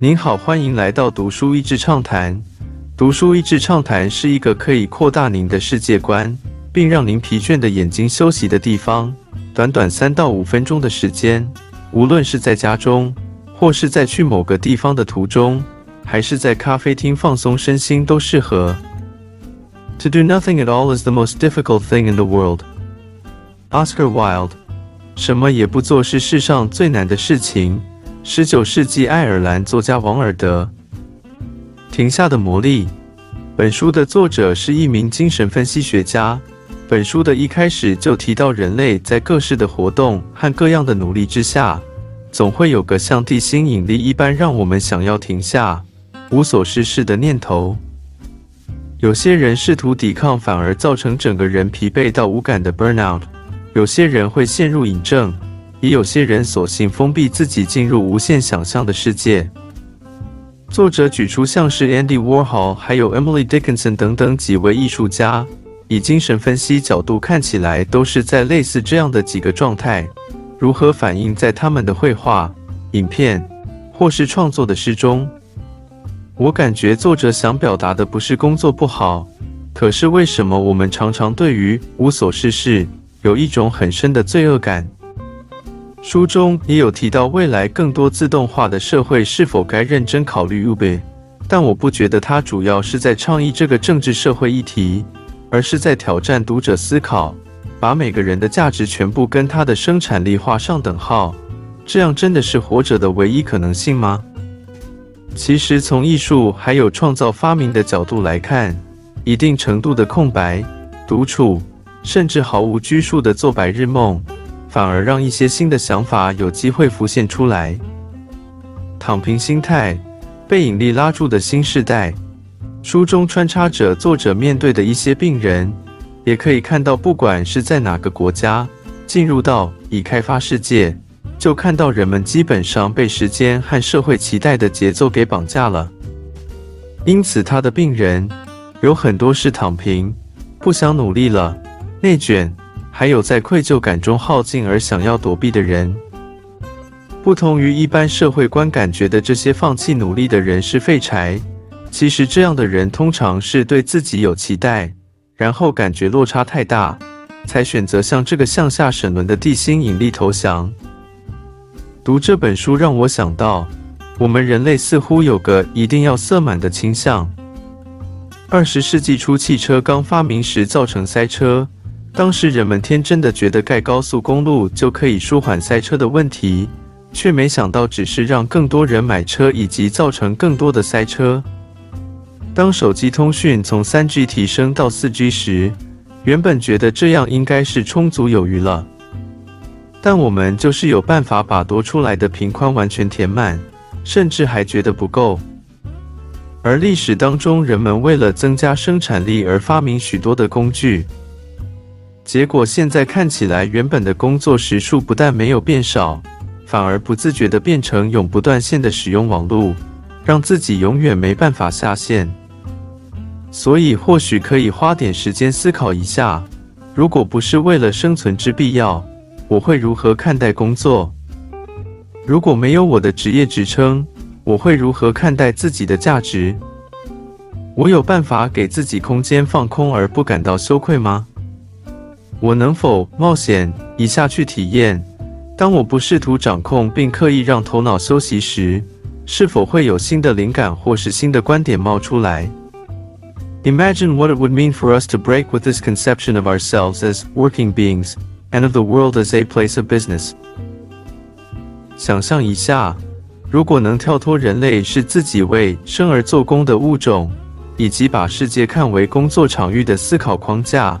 您好，欢迎来到读书益智畅谈。读书益智畅谈是一个可以扩大您的世界观，并让您疲倦的眼睛休息的地方。短短三到五分钟的时间，无论是在家中，或是在去某个地方的途中，还是在咖啡厅放松身心，都适合。To do nothing at all is the most difficult thing in the world. Oscar Wilde。什么也不做是世上最难的事情。十九世纪爱尔兰作家王尔德。停下的魔力。本书的作者是一名精神分析学家。本书的一开始就提到，人类在各式的活动和各样的努力之下，总会有个像地心引力一般让我们想要停下、无所事事的念头。有些人试图抵抗，反而造成整个人疲惫到无感的 burnout。有些人会陷入瘾症，也有些人索性封闭自己，进入无限想象的世界。作者举出像是 Andy Warhol 还有 Emily Dickinson 等等几位艺术家，以精神分析角度看起来都是在类似这样的几个状态，如何反映在他们的绘画、影片或是创作的诗中？我感觉作者想表达的不是工作不好，可是为什么我们常常对于无所事事？有一种很深的罪恶感。书中也有提到，未来更多自动化的社会是否该认真考虑 Uber，但我不觉得他主要是在倡议这个政治社会议题，而是在挑战读者思考，把每个人的价值全部跟他的生产力画上等号。这样真的是活着的唯一可能性吗？其实从艺术还有创造发明的角度来看，一定程度的空白、独处。甚至毫无拘束的做白日梦，反而让一些新的想法有机会浮现出来。躺平心态，被引力拉住的新时代。书中穿插着作者面对的一些病人，也可以看到，不管是在哪个国家，进入到已开发世界，就看到人们基本上被时间和社会期待的节奏给绑架了。因此，他的病人有很多是躺平，不想努力了。内卷，还有在愧疚感中耗尽而想要躲避的人，不同于一般社会观感觉得这些放弃努力的人是废柴。其实这样的人通常是对自己有期待，然后感觉落差太大，才选择向这个向下沈沦的地心引力投降。读这本书让我想到，我们人类似乎有个一定要色满的倾向。二十世纪初，汽车刚发明时造成塞车。当时人们天真的觉得盖高速公路就可以舒缓塞车的问题，却没想到只是让更多人买车，以及造成更多的塞车。当手机通讯从三 G 提升到四 G 时，原本觉得这样应该是充足有余了，但我们就是有办法把多出来的频宽完全填满，甚至还觉得不够。而历史当中，人们为了增加生产力而发明许多的工具。结果现在看起来，原本的工作时数不但没有变少，反而不自觉地变成永不断线的使用网络，让自己永远没办法下线。所以或许可以花点时间思考一下：如果不是为了生存之必要，我会如何看待工作？如果没有我的职业职称，我会如何看待自己的价值？我有办法给自己空间放空而不感到羞愧吗？我能否冒险一下去体验？当我不试图掌控并刻意让头脑休息时，是否会有新的灵感或是新的观点冒出来？Imagine what it would mean for us to break with this conception of ourselves as working beings and of the world as a place of business。想象一下，如果能跳脱人类是自己为生而做工的物种，以及把世界看为工作场域的思考框架。